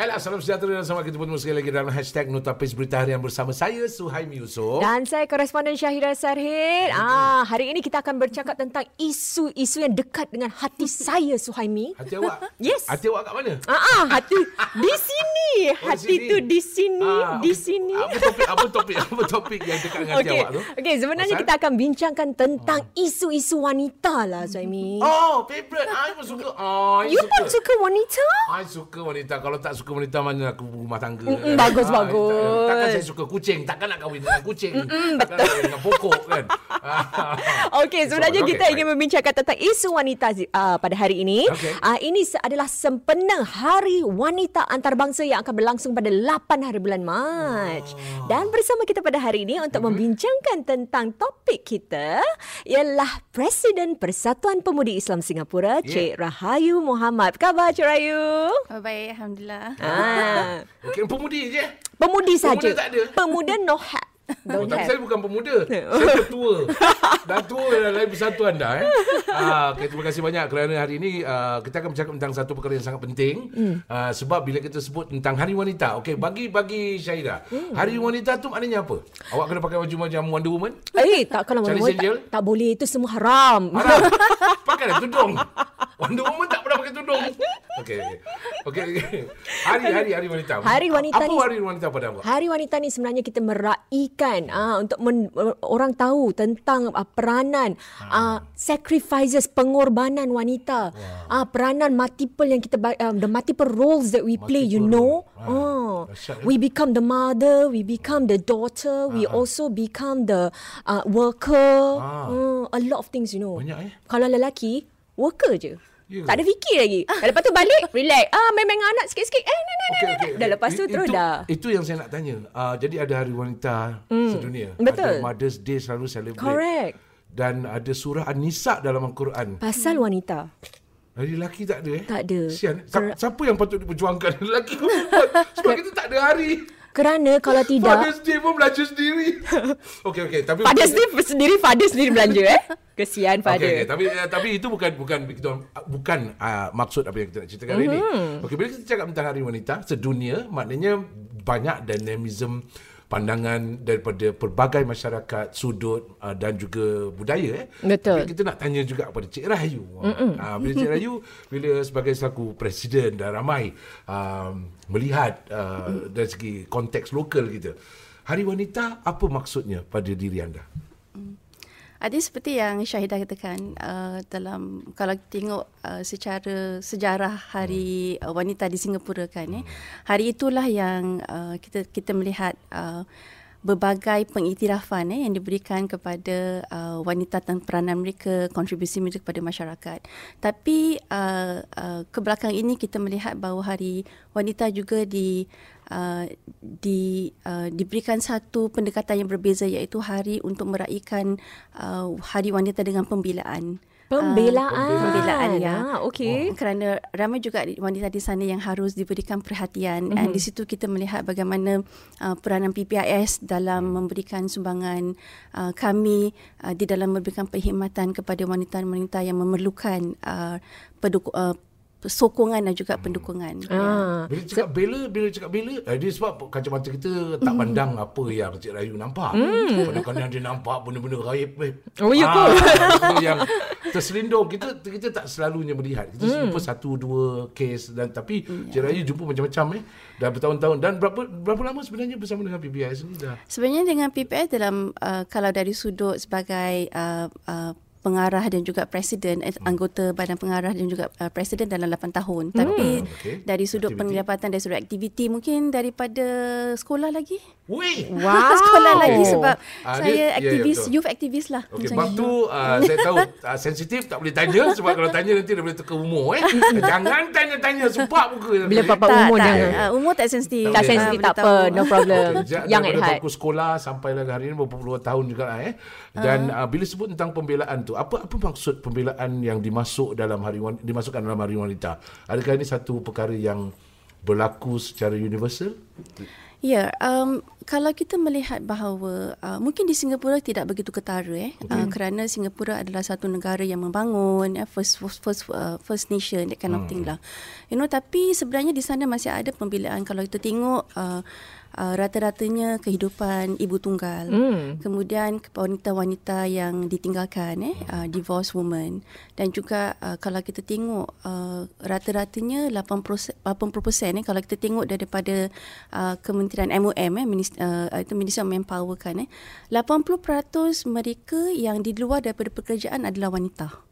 Baiklah, salam sejahtera dan selamat kita bertemu sekali lagi dalam hashtag Notapis Berita Harian bersama saya, Suhaimi Yusof. Dan saya koresponden Syahira Sarhid. Ah, hari ini kita akan bercakap tentang isu-isu yang dekat dengan hati saya, Suhaimi. Hati awak? Yes. Hati awak kat mana? Ah, ah hati di sini. Oh, hati sini. tu di sini, Ah, di sini. Apa topik, apa topik, apa topik yang dekat dengan hati Okey. awak tu? Okey, sebenarnya Pasal? kita akan bincangkan tentang isu-isu wanita lah, Suhaimi. Oh, favourite. I pun suka. Oh, I you suka. pun suka wanita? I suka wanita. Kalau tak suka wanita, mana aku rumah tangga. Mm-mm, bagus, Ah, bagus. tak- Takkan saya suka kucing. Takkan nak kahwin dengan kucing. Takkan nak kahwin dengan pokok kan. Okey, sebenarnya Okey, kita baik. ingin membincangkan tentang isu wanita uh, pada hari ini. Okey. Uh, ini se- adalah sempena Hari Wanita Antarabangsa yang akan berlangsung pada 8 hari bulan Mac. Oh. Dan bersama kita pada hari ini untuk membincangkan tentang topik kita ialah Presiden Persatuan Pemudi Islam Singapura, Yeah. Cik Rahayu Muhammad. Apa khabar Cik Rahayu? Baik, Alhamdulillah. Ah, Okey, pemudi je. pemudi saja. Pemuda tak ada? Pemuda no hat. Oh, tapi have. saya bukan pemuda. saya ketua. dah tua dah lain persatuan dah. Eh. Ah, okay, terima kasih banyak kerana hari ini uh, kita akan bercakap tentang satu perkara yang sangat penting. Hmm. Uh, sebab bila kita sebut tentang Hari Wanita. Okey, bagi bagi Syaira. Hmm. Hari Wanita tu maknanya apa? Awak kena pakai baju macam Wonder Woman? Eh, tak kalau mana Angel? tak, tak boleh itu semua haram. Haram. Pakailah tudung. Wonder Woman tak pernah pakai tudung. Okey, okey. Okey, okey. Hari hari hari wanita. Hari wanita Apa ni- hari wanita pada awak? Hari wanita ni sebenarnya kita meraihkan ah untuk men, orang tahu tentang ah, peranan ah sacrifices pengorbanan wanita. Ah peranan multiple yang kita um, the multiple roles that we play you Multiple know. role. Ah, Oh. eh? We become the mother, we become the daughter, we also become the uh, worker. Uh, a lot of things you know. Banyak, eh? Kalau lelaki worker je. Ke? Tak ada fikir lagi. Lepas tu balik, relax. Ah, main-main dengan anak sikit-sikit. Eh, nah, nah, nah, Okey, nah. okey. Dah lepas tu I- terus itu, dah. Itu yang saya nak tanya. Uh, jadi ada Hari Wanita sedunia. Ada betul. Mother's Day selalu celebrate. Correct. Dan ada surah An-Nisa dalam Al-Quran. Pasal wanita. Hari lelaki tak ada eh? Tak ada. Sian. Sa- siapa yang patut diperjuangkan? Lelaki? Sebab kita tak ada hari. Kerana kalau tidak, Father's Day pun belanja sendiri. Okey, okey. Tapi father sendiri, sendiri father sendiri belanja eh. Kesian father. okay, tapi uh, tapi itu bukan bukan uh, bukan uh, maksud apa yang kita nak ceritakan hari Mhm. ini. Okey, bila kita cakap tentang Hari Wanita sedunia, maknanya banyak dynamism pandangan daripada pelbagai masyarakat sudut uh, dan juga budaya eh. Betul. Tapi kita nak tanya juga kepada Cik Rahayu. Uh, bila Cik Rahayu bila sebagai selaku presiden dan ramai um, melihat uh, dari segi konteks lokal kita. Hari Wanita apa maksudnya pada diri anda? Ada seperti yang Syahidah katakan uh, dalam kalau tengok uh, secara sejarah Hari uh, Wanita di Singapura kan eh. Hari itulah yang uh, kita kita melihat uh, berbagai pengiktirafan eh yang diberikan kepada uh, wanita dan peranan mereka kontribusi mereka kepada masyarakat. Tapi uh, uh, ke belakang ini kita melihat bahawa hari wanita juga di uh, di uh, diberikan satu pendekatan yang berbeza iaitu hari untuk meraihkan uh, hari wanita dengan pembelaan. Pembelaan. Pembelaan ya. Ah, okey. Kerana ramai juga wanita di sana yang harus diberikan perhatian mm-hmm. dan di situ kita melihat bagaimana uh, peranan PPIS dalam memberikan sumbangan uh, kami uh, di dalam memberikan perkhidmatan kepada wanita-wanita yang memerlukan uh, uh, sokongan dan juga pendukungan. Ya. Ah. Bila cakap bela, bila cakap bela, eh, dia sebab kacamata kita tak pandang apa yang Cik Rayu nampak. Mm. Kadang-kadang dia nampak benda-benda raib. Eh. Oh, ya ke? benda yang terselindung. Kita kita tak selalunya melihat. Kita mm. jumpa satu, dua kes. dan Tapi Cik Rayu jumpa macam-macam eh. Dah bertahun-tahun. Dan berapa berapa lama sebenarnya bersama dengan PBIS ni dah? Sebenarnya dengan PPS dalam uh, kalau dari sudut sebagai uh, uh, pengarah dan juga presiden eh, anggota badan pengarah dan juga uh, presiden dalam 8 tahun. Tapi okey. dari sudut Aktiviti. pendapatan dari sudut aktiviti mungkin daripada sekolah lagi. Weh! Wow. sekolah lagi sebab Ah, saya dia- ya, ya, aktivis betul. youth aktivis lah. Okey, macam bab tu uh, saya tahu uh, sensitif tak boleh tanya sebab kalau tanya nanti dia boleh tukar umur eh. Jangan tanya-tanya sebab muka. Bila papa tak, umur tak, jangan. uh, umur tak sensitif. Tak boleh. sensitif Ah, tak boleh apa. No problem. Sejak Young at heart. sekolah sampai lah hari ini berapa puluh tahun juga lah, eh. Dan uh. Uh, bila sebut tentang pembelaan tu, apa apa maksud pembelaan yang dimasuk dalam hari wan- dimasukkan dalam hari wanita? Adakah ini satu perkara yang berlaku secara universal? Ya, um, kalau kita melihat bahawa uh, mungkin di Singapura tidak begitu ketara eh okay. uh, kerana Singapura adalah satu negara yang membangun eh, first first first, uh, first nation that kind of thing lah. You know tapi sebenarnya di sana masih ada pembelaan kalau kita tengok uh, uh, rata-ratanya kehidupan ibu tunggal. Mm. Kemudian wanita-wanita yang ditinggalkan eh uh, divorce woman dan juga uh, kalau kita tengok uh, rata-ratanya 80% 80% eh kalau kita tengok daripada uh, Kementerian MOM eh Minister, uh, itu Ministry of Manpower kan eh 80% mereka yang di luar daripada pekerjaan adalah wanita.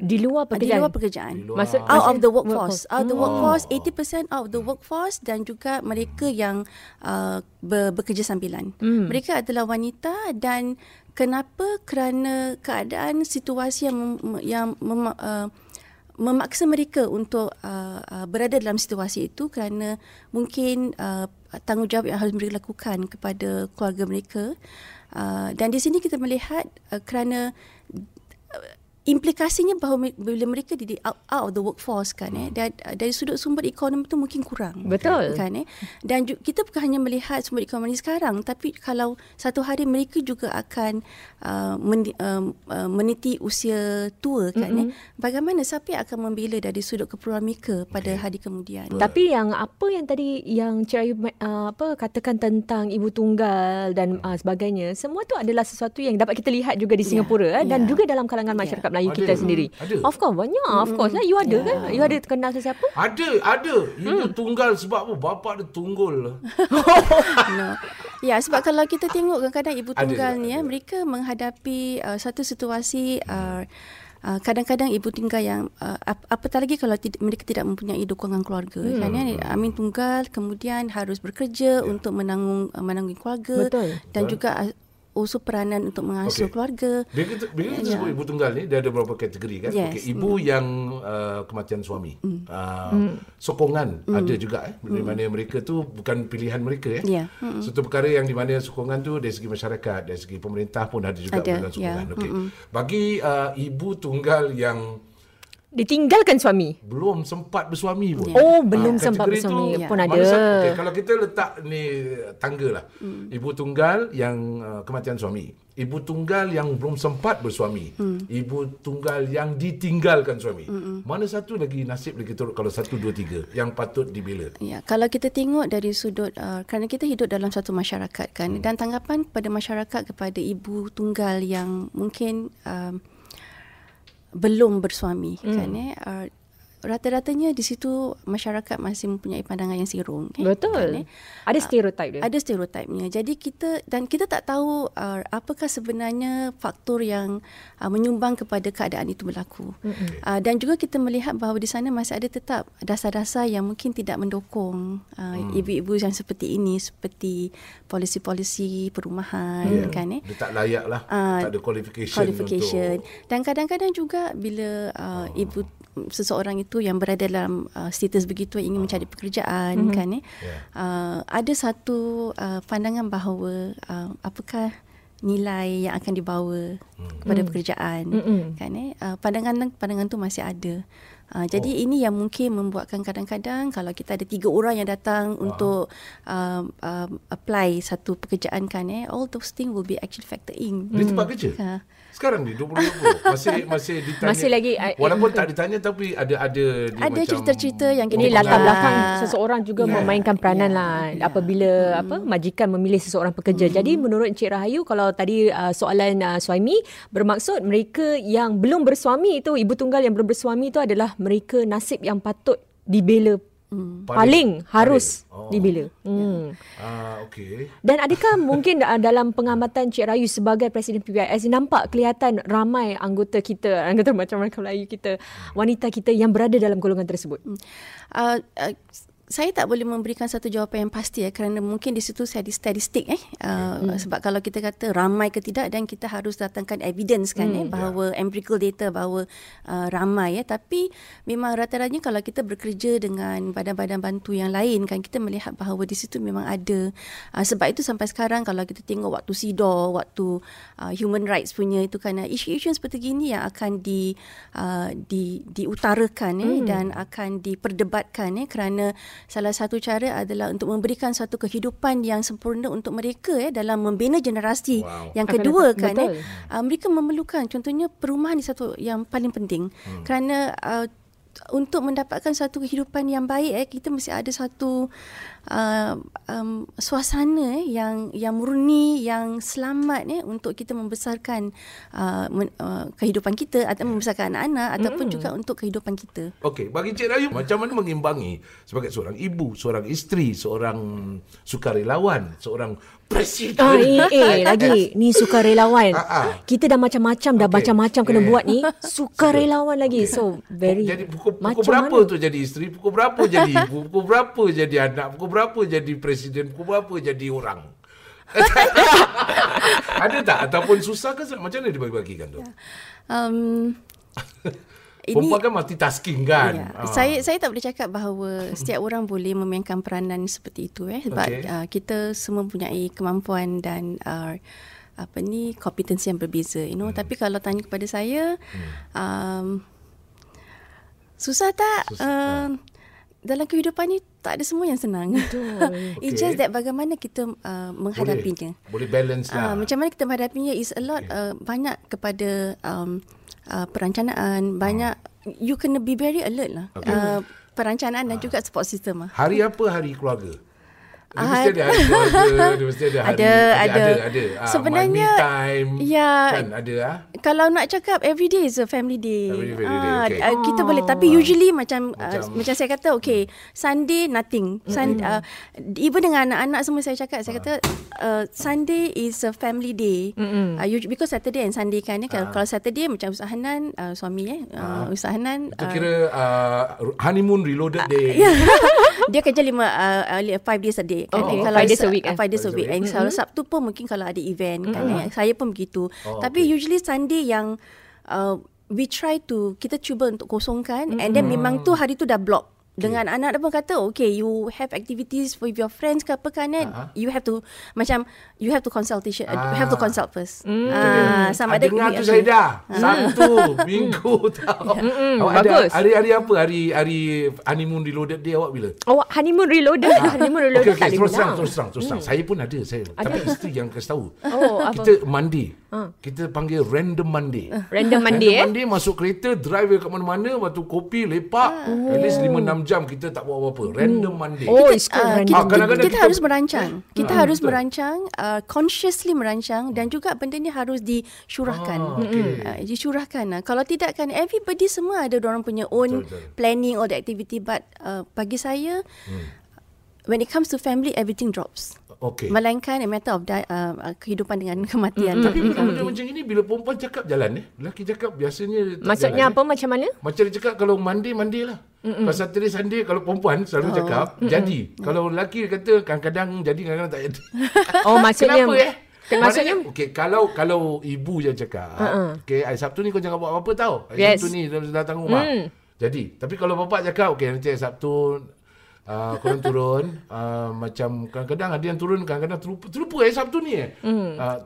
Di luar pekerjaan. Di luar pekerjaan. Di luar. Maksud Out of the workforce. workforce. Out of the Oh. workforce, 80% out of the workforce dan juga mereka yang uh, ber, bekerja sambilan. Hmm. Mereka adalah wanita dan kenapa? Kerana keadaan situasi yang mem, yang mem, uh, memaksa mereka untuk uh, uh, berada dalam situasi itu kerana mungkin uh, tanggungjawab yang harus mereka lakukan kepada keluarga mereka. Uh, dan di sini kita melihat uh, kerana uh, implikasinya bahawa bila mereka di out, out of the workforce kan eh dan uh, dari sudut sumber ekonomi itu mungkin kurang. Betul. kan eh. Dan ju- kita bukan hanya melihat sumber ekonomi sekarang tapi kalau satu hari mereka juga akan uh, men, uh, uh, meniti usia tua kan mm-hmm. eh bagaimana siapa yang akan membela dari sudut keperluan mereka pada hari kemudian? Tapi yang apa yang tadi yang Cik Ayu uh, apa katakan tentang ibu tunggal dan uh, sebagainya, semua tu adalah sesuatu yang dapat kita lihat juga di Ya, Singapura eh, dan ya. juga dalam kalangan masyarakat Melayu Ada. kita sendiri. Ada. Of course banyak. Of course lah. You ada Ya. kan? You ada kenal sesiapa? Ada, ada. Ibu tunggal sebab apa? Bapa dia tunggul. no. Ya sebab kalau kita tengok kadang-kadang ibu Ada tunggal juga, ni ya ada. mereka menghadapi uh, satu situasi uh, Uh, kadang-kadang ibu tunggal yang uh, ap- apatah lagi kalau tidak, mereka tidak mempunyai dukungan keluarga hmm. kan ya amin tunggal kemudian harus bekerja untuk menanggung uh, menanggung keluarga Betul. dan Betul. juga uh, also peranan untuk mengasuh Okey. keluarga Bila kita, bila kita Ya. sebut ibu tunggal ni, dia ada beberapa kategori kan. Yes. Okey, ibu yang uh, kematian suami. Uh, Sokongan ada juga eh. Di mana mereka tu bukan pilihan mereka eh. Ya. Satu perkara yang di mana sokongan tu dari segi masyarakat, dari segi pemerintah pun ada juga Ada, sokongan. ya. Okey. Bagi uh, ibu tunggal yang Ditinggalkan suami. belum sempat bersuami pun. Oh, belum Ah, sempat bersuami tu, pun ada. satu- okey, kalau kita letak ni tangga lah. Hmm. Ibu tunggal yang uh, kematian suami. Ibu tunggal yang belum sempat bersuami. Hmm. Ibu tunggal yang ditinggalkan suami. Hmm. Mana satu lagi nasib lagi turut kalau satu, dua, tiga yang patut dibela. Ya, kalau kita tengok dari sudut uh, kerana kita hidup dalam satu masyarakat kan hmm. dan tanggapan pada masyarakat kepada ibu tunggal yang mungkin um, belum bersuami hmm. kan eh uh, rata-ratanya di situ masyarakat masih mempunyai pandangan yang sirung eh, Betul. kan, eh. Ada stereotip dia. Ada stereotipnya. Jadi kita dan kita tak tahu uh, apakah sebenarnya faktor yang uh, menyumbang kepada keadaan itu berlaku. Uh, dan juga kita melihat bahawa di sana masih ada tetap dasar-dasar yang mungkin tidak mendukung uh, Hmm. ibu-ibu yang seperti ini seperti polisi-polisi perumahan Ya. kan eh. Dia tak layak lah. Ah, tak ada qualification, qualification untuk... dan kadang-kadang juga bila uh, ibu seseorang itu yang berada dalam uh, status begitu ingin mencari pekerjaan mm-hmm. kan eh Ya. uh, ada satu uh, pandangan bahawa uh, apakah nilai yang akan dibawa Hmm. kepada pekerjaan Mm-mm. kan eh uh, pandangan pandangan tu masih ada Uh, jadi Oh. ini yang mungkin membuatkan kadang-kadang kalau kita ada tiga orang yang datang Ah. untuk um, um, apply satu pekerjaan kan eh all those things will be actually factor in. Dia tempat kerja? Ha. Sekarang ni 2020 masih masih ditanya. Masih lagi, walaupun tak ditanya tapi ada ada dia Ada macam cerita-cerita yang Ini kita latar belakang seseorang juga Ya, memainkan peranan ya, lah ya. apabila apa majikan memilih seseorang pekerja. Jadi menurut Encik Rahayu kalau tadi uh, soalan uh, suami bermaksud mereka yang belum bersuami itu ibu tunggal yang belum bersuami itu adalah mereka nasib yang patut dibela Hmm. paling, harus Paling. Oh. dibela. Hmm. Ah okey. Dan adakah mungkin uh, dalam pengamatan Cik Rayu sebagai Presiden PBIS nampak kelihatan ramai anggota kita, anggota macam mereka Melayu kita, wanita kita yang berada dalam golongan tersebut? uh, uh, saya tak boleh memberikan satu jawapan yang pasti ya kerana mungkin di situ saya ada statistik eh uh, hmm. sebab kalau kita kata ramai ke tidak dan kita harus datangkan evidence kan hmm. eh bahawa empirical data bahawa uh, ramai ya tapi memang rata-ratanya kalau kita bekerja dengan badan-badan bantu yang lain kan kita melihat bahawa di situ memang ada uh, sebab itu sampai sekarang kalau kita tengok waktu SIDO waktu uh, human rights punya itu kan uh, isu-isu seperti gini yang akan di uh, di diutarakan eh dan akan diperdebatkan eh kerana salah satu cara adalah untuk memberikan suatu kehidupan yang sempurna untuk mereka ya dalam membina generasi Wow. yang Akan kedua dapat- kan betul. eh, uh, mereka memerlukan contohnya perumahan ni satu yang paling penting hmm. kerana uh, untuk mendapatkan satu kehidupan yang baik eh kita mesti ada satu uh, um, suasana eh, yang yang murni yang selamat eh untuk kita membesarkan uh, men, uh, kehidupan kita atau membesarkan anak-anak ataupun juga untuk kehidupan kita. Okey, bagi Cik Rayu, macam mana mengimbangi sebagai seorang ibu, seorang isteri, seorang sukarelawan, seorang presiden? Ah, eh, eh, lagi ni sukarelawan. Ah, ah. Kita dah macam-macam, dah Okey. macam-macam kena Eh. buat ni. Sukarelawan lagi. So, very jadi pukul, pukul macam berapa mana? tu jadi isteri, pukul berapa jadi ibu, pukul berapa jadi anak, pukul berapa jadi presiden, pukul berapa jadi orang? Ada tak ataupun susah ke macam mana dibagi-bagikan tu? Um, Perempuan kan multitasking kan. Ya. Ah. Saya saya tak boleh cakap bahawa setiap orang boleh memainkan peranan seperti itu eh sebab okay. uh, kita semua mempunyai kemampuan dan uh, apa ni kompetensi yang berbeza you know hmm. tapi kalau tanya kepada saya hmm. um, susah tak Susah. uh, dalam kehidupan ni tak ada semua yang senang. Betul. It's Okey. just that bagaimana kita uh, menghadapinya. Boleh, boleh balance Ah, lah. macam mana kita menghadapinya is a lot uh, banyak kepada um, uh, perancanaan, banyak you kena be very alert lah. Okay. Uh, perancanaan dan juga support system lah. Hari apa hari keluarga? Mesti ada hari keluarga, dia mesti ada hari Ada, ada. ada, ada. Ah, Sebenarnya, time. ya. Kan ada ah. Kalau nak cakap every day is a family day. Every day, every day, Ah, okay. uh, kita boleh tapi usually macam Macam- uh, macam saya kata okay, Sunday nothing. Sun, uh, even dengan anak-anak semua saya cakap saya kata uh, Sunday is a family day. Uh, you, because Saturday and Sunday kan ya. Kalau, kalau Saturday macam Ustaz Hanan uh, suami eh uh, Ustaz Hanan Itu uh, kira uh, honeymoon reloaded day. dia kerja lima uh, uh, five days a day kan. Oh, Eh, five days a week, eh? uh, Five days a week. And kalau Sabtu pun mungkin kalau ada event kan. Eh. Saya pun begitu. Oh, Tapi okay. usually Sunday yang uh, we try to kita cuba untuk kosongkan and then memang tu hari tu dah block. Dengan anak dia pun kata okay you have activities with your friends ke apa kan eh, Ah. you have to macam you have to consultation uh, you have to Ah. consult first. Mm. Ah, sama ada dengar tu agree. saya dah. Sabtu, Minggu tau. Awak ada bagus. hari-hari apa? Hari hari honeymoon reloaded day awak bila? Awak honeymoon reloaded. honeymoon reloaded Okey, okey, tak terus terang, terus terang, terus terang. Saya pun ada, saya. Tapi isteri yang kasih tahu. Oh, apa? Kita Monday. Kita panggil random Monday. Random Monday eh. Monday masuk kereta, drive ke mana-mana, waktu kopi, lepak. At least 5-6 jam kita tak buat apa-apa. Random Monday. Oh, it's called Ah, kita, Ah, kadang-kadang kita, kita- harus merancang. Kita Ah, harus betul. merancang, uh, consciously merancang dan juga benda ni harus disyurahkan. Ah, okey. Uh, disyurahkan. Uh, kalau tidak kan everybody semua ada orang punya own Betul, betul. planning all the activity but uh, bagi saya Hmm. when it comes to family everything drops. Okey. Melainkan a matter of di- uh, uh, kehidupan dengan kematian. Tapi benda macam ini bila perempuan cakap jalan eh. Lelaki cakap biasanya tak Maksudnya jalan, apa macam mana? Eh. Macam dia cakap kalau Monday, Monday lah. Mm-mm. Kalau Saturday, Sunday, kalau perempuan selalu oh. cakap jadi. Kalau lelaki kata kadang-kadang jadi, kadang-kadang tak jadi. Oh, maksudnya Kenapa eh? Maksudnya okay, kalau kalau ibu yang cakap, uh-uh. okay, hari Sabtu ni kau jangan buat apa-apa tau. Hari Yes. Sabtu ni dah datang rumah. Hmm. Jadi, tapi kalau bapak cakap, okay, nanti hari Sabtu Uh, korang turun uh, macam kadang-kadang ada yang turun kadang-kadang terlupa terlupa eh Sabtu ni eh. Hmm. Uh,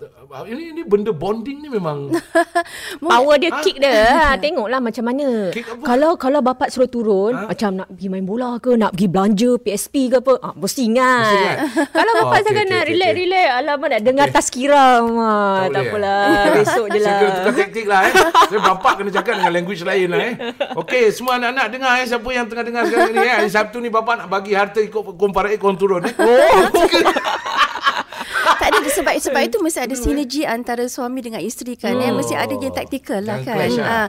ini ini benda bonding ni memang Power dia Ah. kick dia. Ha, tengoklah macam mana. Kalau kalau bapak suruh turun, Ha? macam nak pergi main bola ke, nak pergi belanja PSP ke apa, ah, mesti ingat. Mesti ingat. kalau Oh, bapak okey, cakap okey, nak okey, relax, okey. relax, alamak nak dengar tazkirah. Ah, tak boleh, apalah, eh? besok je Saya lah. kena tukar taktik lah eh. Saya bapak kena cakap dengan language lain lah eh. Okey, semua anak-anak dengar eh. Siapa yang tengah dengar sekarang ni eh. Hari Sabtu ni bapak nak bagi harta ikut kumpara ikon turun eh. Oh. tak ada sebab sebab itu mesti ada sinergi antara suami dengan isteri kan eh mesti ada je taktikal lah Jangan kan clash. Ah,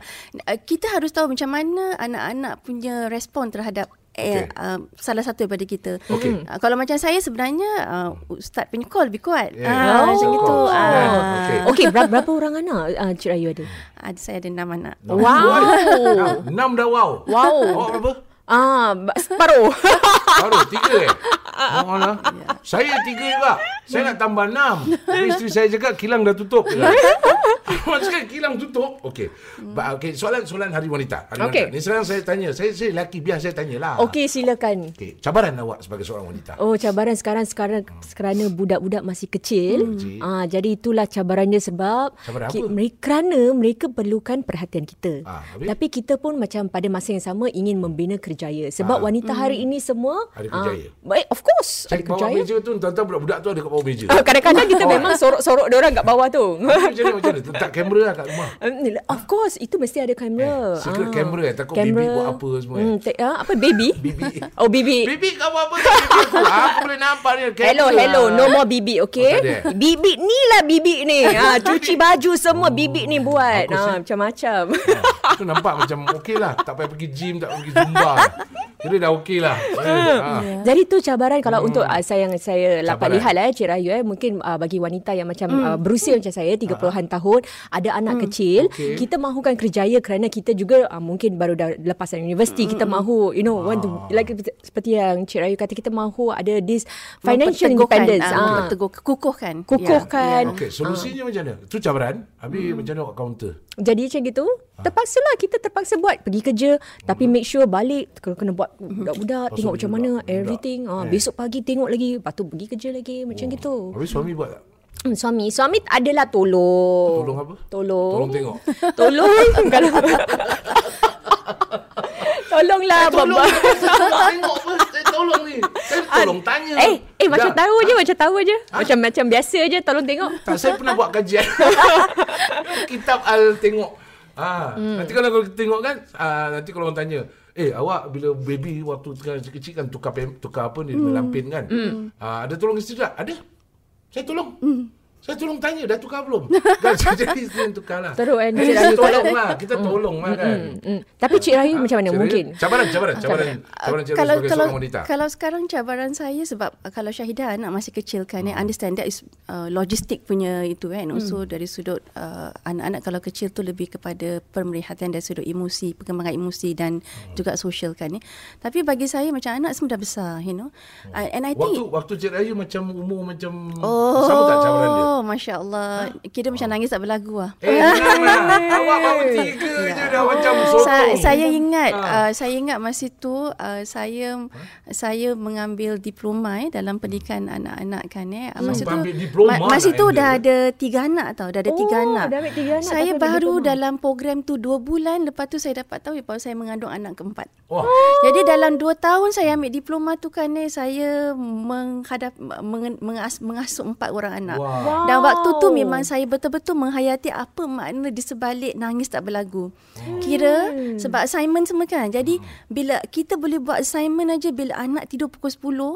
kita harus tahu macam mana anak-anak punya respon terhadap Okey. eh, uh, salah satu daripada kita. Okey. Uh, kalau macam saya sebenarnya uh, ustaz punya call lebih kuat. Yeah. Ah, Oh, macam of itu. course. Ah. Kan? Okey. Okey, berapa, berapa orang anak uh, Cik Rayu ada? Ada saya ada enam anak. Wow. Enam dah wow. Wow. Awak berapa? Ah, separuh. Baru tiga eh. Oh lah. Saya tiga juga. Saya nak tambah enam. Tapi isteri saya cakap kilang dah tutup. Mak cakap kilang tutup. Okey. Ba- Okey, soalan soalan hari wanita. Hari Okey. wanita. Ni sekarang saya tanya. Saya saya lelaki biar saya tanyalah. Okey, silakan. Okey, cabaran awak sebagai seorang wanita. Oh cabaran sekarang sekarang kerana budak-budak masih kecil. Kecil. Ah jadi itulah cabarannya sebab Cabaran ki- apa? mereka kerana mereka perlukan perhatian kita. Ah, habis? Tapi kita pun macam pada masa yang sama ingin membina kerjaya sebab Ah. wanita hari ini semua Ada kerjaya. Ah, baik, of course. Saya ada bawah kerjaya. meja tu, tuan-tuan budak-budak tu ada kat bawah meja. Ah, Kadang-kadang kita memang sorok-sorok dia orang kat bawah tu. Macam mana, macam mana? Letak kamera lah kat rumah. Um, Of course, itu mesti ada kamera. Secret Ah. camera eh. Takut baby buat apa semua. eh. Hmm, te- ah, apa baby? Bibi. Oh, baby. Bibi kau buat apa? Bibi aku. Aku boleh nampak ni. kamera. Hello, hello. No more bibi, okay? Oh, ada? Bibi ni lah bibi ni. ha, cuci baju semua bibi ni buat. Aku Ha, macam-macam. Aku nampak macam okey lah. Tak payah pergi gym, tak payah pergi zumba. Kira dah okey lah. Ha. Jadi tu cabaran kalau untuk uh, saya yang saya dapat lihat lah eh, Cik Rayu eh mungkin uh, bagi wanita yang macam uh, berusia macam saya 30-an tahun ada anak kecil Okey. kita mahukan kerjaya kerana kita juga uh, mungkin baru dah lepasan universiti kita mahu you know want to like seperti yang Cik Rayu kata kita mahu ada this financial independence ah, ah. memperteguh, kukuhkan. Kukuhkan. Ya, ya. Okey, solusinya macam mana? Tu cabaran. Habis macam mana awak counter? Jadi macam gitu Terpaksa lah Kita terpaksa buat Pergi kerja Tapi make sure balik Kalau kena buat Budak-budak Pasal Tengok macam mana budak. Everything ah, Eh. Besok pagi tengok lagi Lepas tu pergi kerja lagi Macam gitu Habis suami buat tak? Hmm, Suami Suami adalah tolong Tolong apa? Tolong Tolong tengok. Tolong Kalau Tolonglah Tolong tengok apa? Saya tolong ni. Saya tolong tanya. Eh Eh macam Dah. tahu je Macam tahu je Macam macam biasa je Tolong tengok Tak, saya pernah buat kajian. Kitab Al tengok. Ah, hmm. nanti kalau kalau tengok kan, ah, nanti kalau orang tanya, eh awak bila baby waktu tengah kecil kan tukar pem, tukar apa ni hmm. lampin kan? Hmm. Ah, ada tolong isteri tak? Ada. Saya tolong. Hmm. Saya tolong tanya dah tukar belum? kan jadi isteri yang tukar lah. Teruk kan, Eh, Cik kita Rayu tolong kalau- lah. Kita tolong lah kan. hmm. Tapi Cik Rayu macam mana Cik Mungkin Cabaran, cabaran, cabaran. Cabaran Cik Rayu kalau sebagai kalau seorang wanita. kalau sekarang cabaran saya sebab uh, kalau Syahidah anak masih kecil kan Hmm. I understand that is uh, logistik punya itu kan also dari sudut uh, anak-anak kalau kecil tu lebih kepada pemerhatian dari sudut emosi perkembangan emosi dan Hmm. juga sosial kan ya tapi bagi saya macam anak semua dah besar you know uh, and I Waktu think waktu Cik Rayu macam umur macam Oh, sama tak cabaran dia? Masya Allah. Kira macam nangis tak berlagu lah. Eh. Awak baru tiga je dah macam. Sa- saya ingat Ha. uh, saya ingat masa tu uh, saya saya mengambil diploma eh, dalam pendidikan anak-anak kan eh. Uh, Masa tu ambil diploma ma- masa tu dah ada tiga anak tau, dah ada Oh, tiga anak. dah tiga anak, Saya baru diploma. dalam program tu dua bulan lepas tu saya dapat tahu bahawa saya mengandung anak keempat. Jadi dalam dua tahun saya ambil diploma tu kan eh, saya menghadap meng, mengas, mengasuh empat orang anak. Wah. Dan waktu tu memang saya betul-betul menghayati apa makna di sebalik nangis tak berlagu. Kira sebab assignment semua kan. Jadi bila kita boleh buat assignment aja bila anak tidur pukul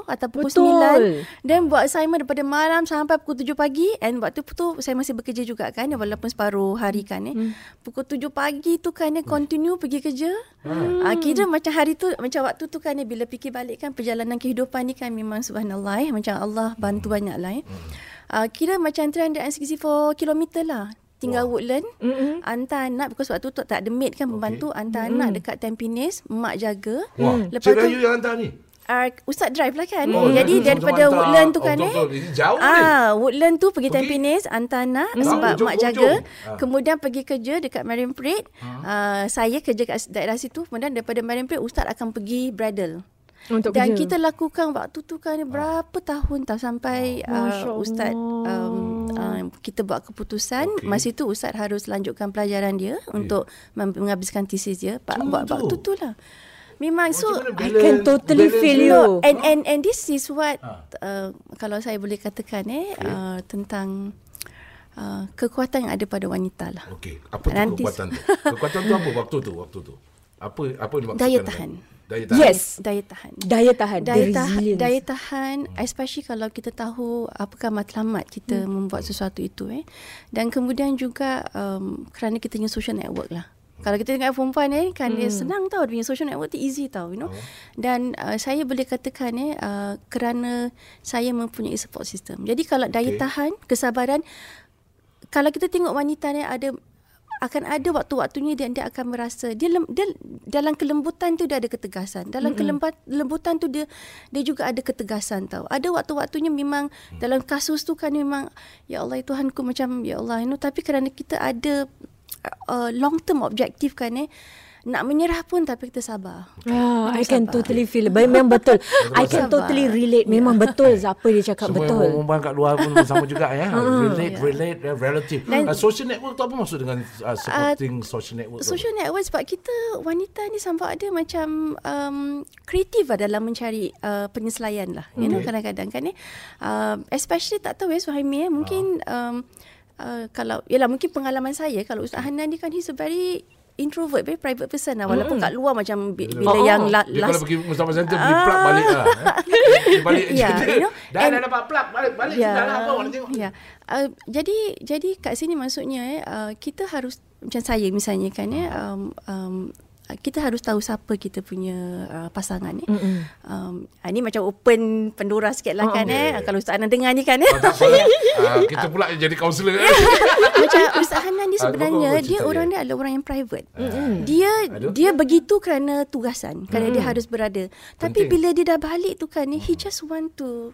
10 atau pukul Betul. 9 dan buat assignment daripada malam sampai pukul 7 pagi and waktu tu saya masih bekerja juga kan walaupun separuh hari kan eh. Pukul 7 pagi tu kan eh continue pergi kerja. Hmm. Uh, kira macam hari tu macam waktu tu kan eh bila fikir balik kan perjalanan kehidupan ni kan memang subhanallah eh macam Allah bantu banyak lah eh. Uh, kira macam 364 km lah. Tinggal wow. Woodland mm-hmm. Hantar anak Because waktu tu tak ada maid kan Pembantu Hantar mm-hmm. anak dekat Tampines Mak jaga Wah, Lepas Cik tu Rayu yang hantar ni. uh, Ustaz drive lah kan Oh, Jadi daripada Woodland tu hantar. kan Oh, eh jauh ni. Ah, Woodland tu pergi, Pergi? Tampines Hantar anak Hmm. Sebab Ujung mak jaga ujung. Ah. Kemudian pergi kerja Dekat Marine Parade uh, Saya kerja kat daerah situ Kemudian daripada Marine Parade Ustaz akan pergi Bradle Untuk dan kerja. kita lakukan waktu tu kan berapa tahun tau sampai Masya uh, ustaz um, uh, kita buat keputusan okay. masa tu ustaz harus lanjutkan pelajaran dia okay. untuk menghabiskan tesis dia Pak Macam buat tu? waktu tu lah. Memang so I can totally feel you. No, and and and this is what Ha. uh, kalau saya boleh katakan eh Okay. uh, tentang uh, kekuatan yang ada pada wanita lah. Okey, apa tu Nanti- kekuatan tu? Kekuatan tu apa waktu tu? Waktu tu. Apa apa yang dimaksudkan? Daya dengan- tahan. Daya tahan. Yes. Daya tahan. Daya tahan. daya the tahan resilience. daya tahan especially kalau kita tahu apakah matlamat kita hmm. membuat sesuatu itu eh dan kemudian juga um, kerana kita punya social network lah kalau kita tengok perempuan eh kan dia senang tau dia punya social network tu easy tau you know dan uh, saya boleh katakan eh uh, kerana saya mempunyai support system jadi kalau daya Okey. tahan kesabaran kalau kita tengok wanita ni ada akan ada waktu-waktunya dia dia akan merasa dia, lem, dia dalam kelembutan tu dia ada ketegasan. Dalam mm-hmm. kelembutan tu dia dia juga ada ketegasan tau. Ada waktu-waktunya memang mm. dalam kasus tu kan memang ya Allah Tuhanku macam ya Allah you know, tapi kerana kita ada uh, long term objektif kan eh nak menyerah pun tapi kita sabar. Ah, I can totally feel. Memang betul. I can Sabar. totally relate. Memang betul apa dia cakap Semua betul. yang perempuan kat luar pun sama juga ya. relate, relate, uh, relative. Uh, social network tu apa maksud dengan uh, supporting social network? Social network sebab kita wanita ni sampai ada macam um, kreatif lah dalam mencari uh, penyesuaian lah. You know kadang-kadang kan eh. Uh, especially tak tahu ya Suhaimi eh. Mungkin um, uh, kalau yalah mungkin pengalaman saya kalau Ustaz Hanan ni kan he's a very introvert, very private person lah. Walaupun kat luar macam bi- bila Oh, yang la, Dia kalau last pergi Mustafa Center beli plug balik lah. Eh. Balik je. Yeah, Dia, you know, dah, and- dah dapat plug balik. Balik Ya, sudah lah. Apa orang tengok. ya. Uh, jadi jadi kat sini maksudnya eh uh, kita harus macam saya misalnya kan ya um, um, kita harus tahu siapa kita punya uh, pasangan ni. Um, uh, ni macam open pendura sikit lah kan eh. Kalau Ustaz Anan dengar ni kan eh. Oh. Ah, kita pula jadi kaunselor. Ya. macam Ustaz Hanan ni Ah, sebenarnya kau dia orang dia. dia adalah orang yang private. Dia Aduh. dia begitu kerana tugasan, kerana dia harus berada. Tapi Penting. bila dia dah balik tu kan he just want to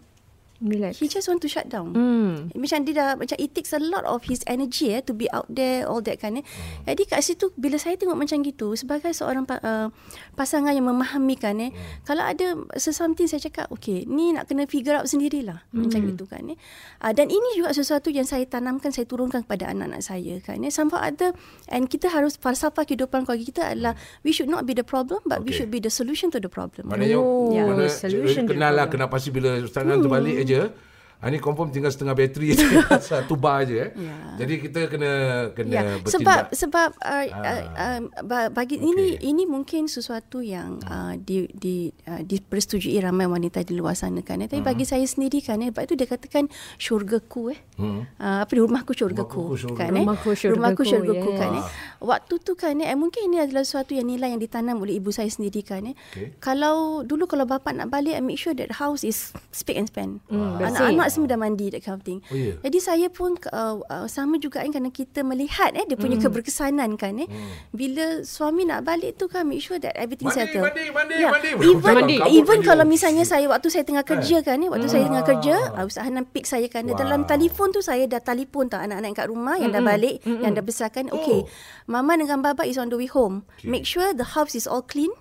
Relax. he just want to shut down. Hmm. Macam dia dah macam it takes a lot of his energy eh to be out there all that kan eh. Hmm. Jadi kat situ bila saya tengok macam gitu sebagai seorang uh, pasangan yang memahami kan eh Hmm. kalau ada sesuatu saya cakap okay ni nak kena figure out sendirilah macam gitu kan eh. Uh, dan ini juga sesuatu yang saya tanamkan saya turunkan kepada anak-anak saya kan eh. Sampai ada and kita harus falsafah kehidupan keluarga kita adalah we should not be the problem but we Okay. should be the solution to the problem. Maknanya Oh, oh, mana solution kenal lah kenapa pasti bila Ustaz Nan tu balik aja. Ha, ni confirm tinggal setengah bateri je. Satu bar je. Eh. Ya. Jadi kita kena kena Ya, bertindak. sebab sebab uh, uh, Ah. uh, ba- bagi Okey. ini ini mungkin sesuatu yang uh, di di uh, dipersetujui ramai wanita di luar sana kan. Eh. Tapi bagi saya sendiri kan eh, sebab itu dia katakan syurgaku eh. Hmm. Uh, apa dia rumahku syurgaku Rumahku kan eh. Rumahku syurgaku, Rumahku syurgaku yes. kan eh. Waktu tu kan eh mungkin ini adalah sesuatu yang nilai yang ditanam oleh ibu saya sendiri kan eh. Okey. Kalau dulu kalau bapa nak balik I make sure that house is speak and span. Hmm, bersih. Anak-anak semua dah mandi that kind of thing. Oh, ya? Jadi saya pun uh, uh, sama juga kan kerana kita melihat eh dia punya Hmm. keberkesanan kan eh. Bila suami nak balik tu kan make sure that everything Mandi, settle. mandi, mandi, Ya. mandi. Even Mandi. even Kabut kalau misalnya saya waktu saya tengah kerja kan eh waktu saya tengah Ah. kerja uh, Ustaz Hanan pick saya kan Wow. dalam telefon tu saya dah telefon tau anak-anak kat rumah yang dah balik yang dah besarkan okay Oh. mama dengan baba is on the way home. Okay. Make sure the house is all clean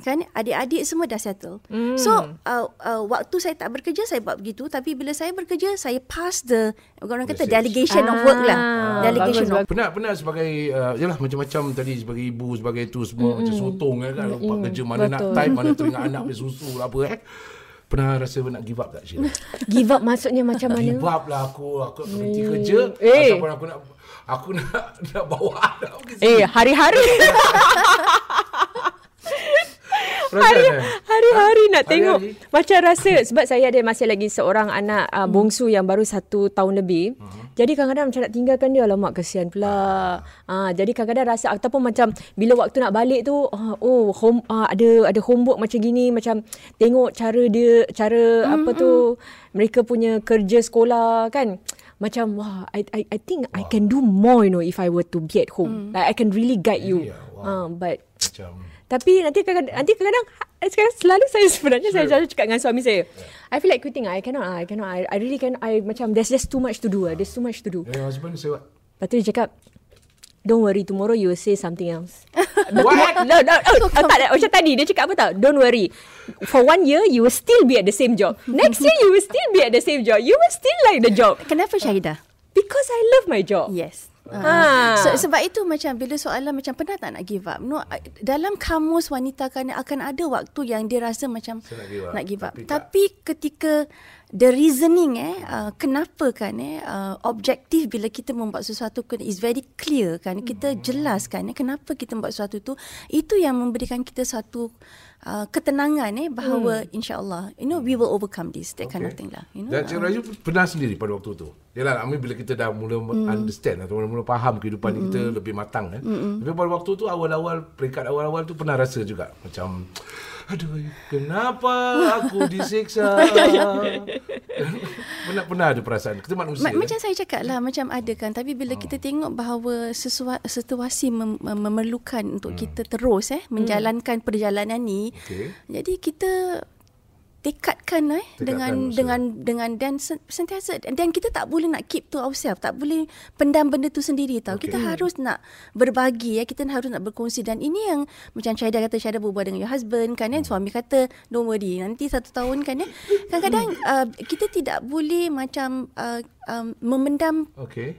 kan adik-adik semua dah settle. Mm. So uh, uh, waktu saya tak bekerja saya buat begitu tapi bila saya bekerja saya pass the orang kata Message. delegation of work lah. Ah, delegation bagus, of Penat penat sebagai uh, yalah macam-macam tadi sebagai ibu sebagai tu semua macam sotong kan kan mm kerja mana nak betul. type mana teringat anak punya susu lah apa eh. Pernah rasa nak give up tak Sheila? Give up maksudnya macam mana? Give up lah aku aku nak berhenti kerja Eh. ataupun aku nak aku nak nak bawa anak Eh, hari-hari. Perasan, eh? Hari-hari nak tengok Hari-hari. Macam rasa Sebab saya ada masih lagi seorang anak uh, bongsu Yang baru satu tahun lebih Jadi kadang-kadang macam nak tinggalkan dia Alamak kesian pula uh, Jadi kadang-kadang rasa Ataupun macam Bila waktu nak balik tu uh, Oh home, uh, ada ada homework macam gini Macam Tengok cara dia Cara apa tu Mereka punya kerja sekolah kan macam wah I I I think I can do more you know if I were to be at home. Like I can really guide you. Really, ah? Wow. Uh, but Macam tapi nanti kadang-kadang nanti kadang-kadang sekarang selalu saya sebenarnya saya selalu cakap dengan suami saya. I feel like quitting. I cannot. I cannot. I, I really can. I macam there's just too much to do. ah. There's too much to do. Eh husband say what? Lepas tu dia cakap Don't worry tomorrow you will say something else. What? no, no, oh, oh, tak, macam tadi dia cakap apa tau? Don't worry. For one year you will still be at the same job. Next year you will still be at the same job. You will still like the job Kenapa Syahidah? because I love my job. Yes. Ha. So, sebab itu macam bila soalan macam pernah tak nak give up? No, dalam kamus wanita kan akan ada waktu yang dia rasa macam Saya nak give up. nak give up. Tapi Tapi, ketika the reasoning eh uh, kenapa kan eh uh, objektif bila kita membuat sesuatu kan is very clear kan kita jelas kan eh kenapa kita membuat sesuatu tu itu yang memberikan kita satu uh, ketenangan eh bahawa insyaallah you know we will overcome this that kind of thing lah you know Dan Cik Rayu pernah sendiri pada waktu tu. Yalah, mean bila kita dah mula mm. understand atau mula faham kehidupan mm. kita lebih matang kan. Mm. Tapi pada waktu tu awal-awal peringkat awal-awal tu pernah rasa juga macam aduh kenapa aku disiksa. pernah pernah ada perasaan. Kita manusia. Ma- macam saya cakap lah macam ada kan tapi bila kita tengok bahawa sesua- situasi mem- mem- memerlukan untuk kita terus eh menjalankan perjalanan ni Okey. jadi kita tekadkan eh Tekadkan dengan usaha. dengan dengan dan sen- sentiasa dan kita tak boleh nak keep to ourselves tak boleh pendam benda tu sendiri tau Okay. kita harus nak berbagi ya kita harus nak berkongsi dan ini yang macam Syahida kata Syahida berbual dengan your husband kan Hmm. ya suami kata don't worry nanti satu tahun kan ya kadang-kadang uh, kita tidak boleh macam uh, um, memendam Okey.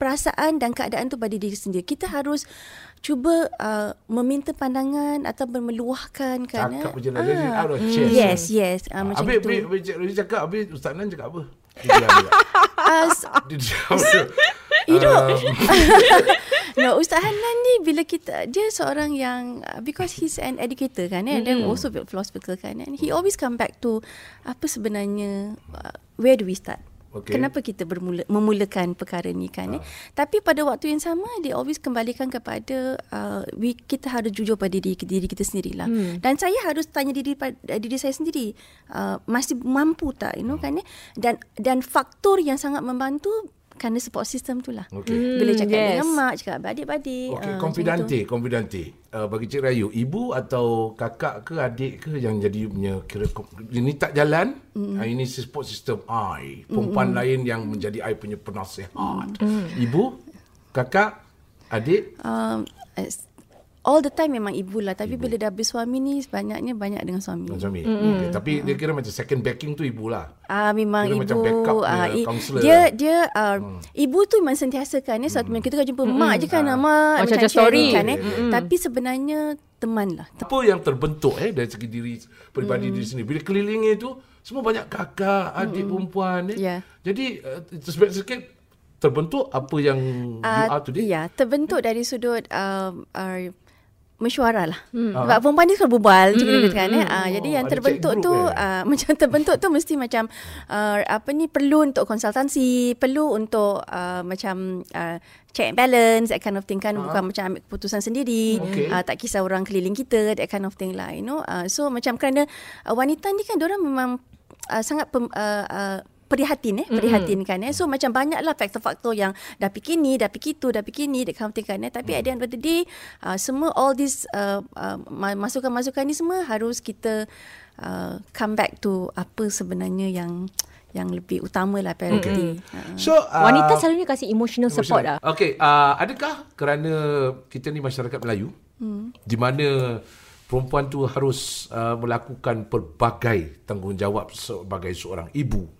Perasaan dan keadaan tu pada diri sendiri. Kita harus cuba uh, meminta pandangan atau meluahkan kan. Cakap macam nak jadi out of chest. Yes, yes. Uh, macam Habis, itu. habis, habis, Cik cakap, habis Ustaz Nan cakap apa? Dia diam s- Dia diam je. Hidup. Um, no, Ustaz Hanan ni bila kita dia seorang yang uh, because he's an educator kan eh, dan also philosophical kan and he always come back to apa sebenarnya uh, where do we start? Okay. Kenapa kita bermula memulakan perkara ni kan eh? Tapi pada waktu yang sama dia always kembalikan kepada uh, we, kita harus jujur pada diri, diri kita sendirilah. Hmm. Dan saya harus tanya diri pada diri saya sendiri uh, masih mampu tak you know kan eh? Dan dan faktor yang sangat membantu kerana support system tu lah. Okey. Bila cakap yes. dengan mak, cakap dengan adik-adik. Okey, ah, konfidante, konfidante. Uh, bagi Cik Rayu, ibu atau kakak ke adik ke yang jadi punya kira ini tak jalan, mm. uh, ini support system I. Perempuan mm. lain yang menjadi I punya penasihat. Mm. Ibu, kakak, adik, Um, all the time memang ibu lah. Tapi bila dah bersuami ni, banyaknya banyak dengan suami. dan suami. Okay. Tapi dia kira macam second backing tu ibu lah. Ah memang Kira ibu macam backup punya i- counsellor. dia dia uh, hmm. ibu tu memang sentiasa kan eh satu hmm. kita kan jumpa hmm. mak je kan Ah. mak Macam-macam sharing story. kan eh hmm. tapi sebenarnya teman lah Apa yang terbentuk eh dari segi diri peribadi diri sendiri. Bila kelilingnya tu semua banyak kakak, adik perempuan eh. Ya. Jadi uh, sebab sikit terbentuk apa yang you are today. Ya, terbentuk dari sudut um, uh, mesyuarah lah. Hmm. Sebab perempuan ni suka berbual macam hmm. kan eh. Ah, jadi yang terbentuk tu eh? uh, macam terbentuk tu mesti macam uh, apa ni perlu untuk konsultansi, perlu untuk uh, macam uh, check and balance that kind of thing kan bukan macam ambil keputusan sendiri Okay. uh, tak kisah orang keliling kita that kind of thing lah you know uh, so macam kerana uh, wanita ni kan orang memang uh, sangat pem, uh, uh, prihatin eh? Prihatin kan eh? So macam banyaklah faktor-faktor yang dah fikir ni dah fikir tu dah fikir ni that kind of thing kan eh? Tapi at the end of the day uh, semua all this uh, uh, ma- masukan-masukan ni semua harus kita uh, come back to apa sebenarnya yang yang lebih utama lah priority. Uh, So uh, Wanita selalunya kasih emotional support lah. Okey, uh, adakah kerana kita ni masyarakat Melayu hmm. di mana perempuan tu harus uh, melakukan pelbagai tanggungjawab sebagai seorang ibu,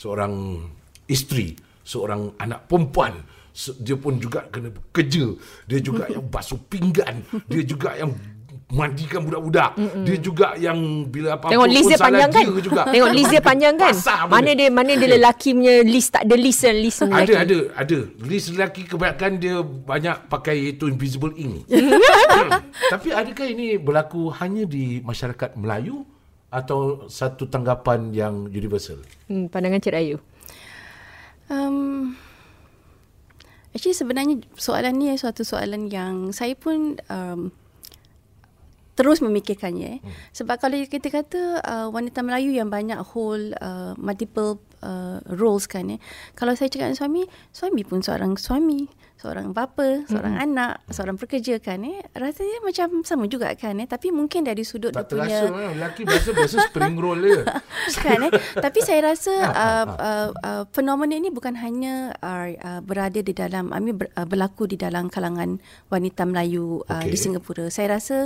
seorang isteri, seorang anak perempuan. Dia pun juga kena bekerja. Dia juga yang basuh pinggan. Dia juga yang mandikan budak-budak. Mm-mm. Dia juga yang bila apa-apa Tengok list pun dia salah panjang kan? dia juga. Tengok list dia panjang kan? Mana dia mana dia lelaki punya list tak ada list dan list lelaki. ada ada ada. List lelaki kebanyakan dia banyak pakai itu invisible ink. hmm. Tapi adakah ini berlaku hanya di masyarakat Melayu atau satu tanggapan yang universal? Hmm, pandangan Cik Rayu. Um, actually sebenarnya soalan ni suatu soalan yang saya pun um, terus memikirkannya. Eh. Sebab kalau kita kata uh, wanita Melayu yang banyak hold uh, multiple uh, roles kan. Eh. Kalau saya cakap dengan suami, suami pun seorang suami. Seorang bapa, seorang mm. anak, seorang pekerja kan eh. Rasanya macam sama juga kan eh. Tapi mungkin dari sudut Tak dia punya terasa mana lelaki biasa biasa spring roll dia. kan eh tapi saya rasa uh, uh, uh, fenomena ini bukan hanya uh, uh, berada di dalam I mean ber, uh, berlaku di dalam kalangan wanita Melayu uh, Okey. di Singapura saya rasa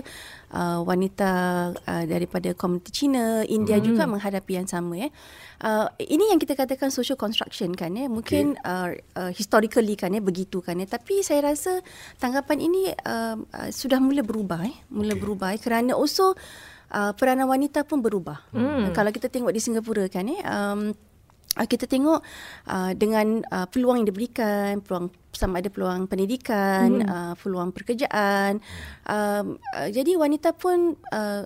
uh, wanita uh, daripada komuniti Cina India hmm. juga menghadapi yang sama eh uh, ini yang kita katakan social construction kan eh mungkin okay. uh, uh, historically kan eh begitu kan eh tapi saya rasa tanggapan ini uh, uh, sudah mula berubah eh mula okay. berubah eh kerana also uh, peranan wanita pun berubah. Hmm. Kalau kita tengok di Singapura kan eh um, uh, kita tengok uh, dengan uh, peluang yang diberikan, peluang sama ada peluang pendidikan, hmm. uh, peluang pekerjaan. Um, uh, jadi wanita pun uh,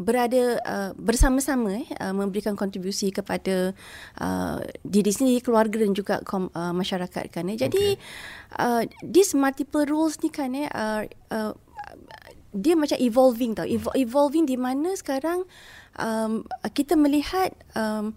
berada uh, bersama-sama eh uh, memberikan kontribusi kepada uh, diri sendiri keluarga dan juga kom, uh, masyarakat kan eh. Jadi okay. uh, these multiple roles ni kan eh uh, uh, dia macam evolving tau Evo- evolving di mana sekarang um, kita melihat um,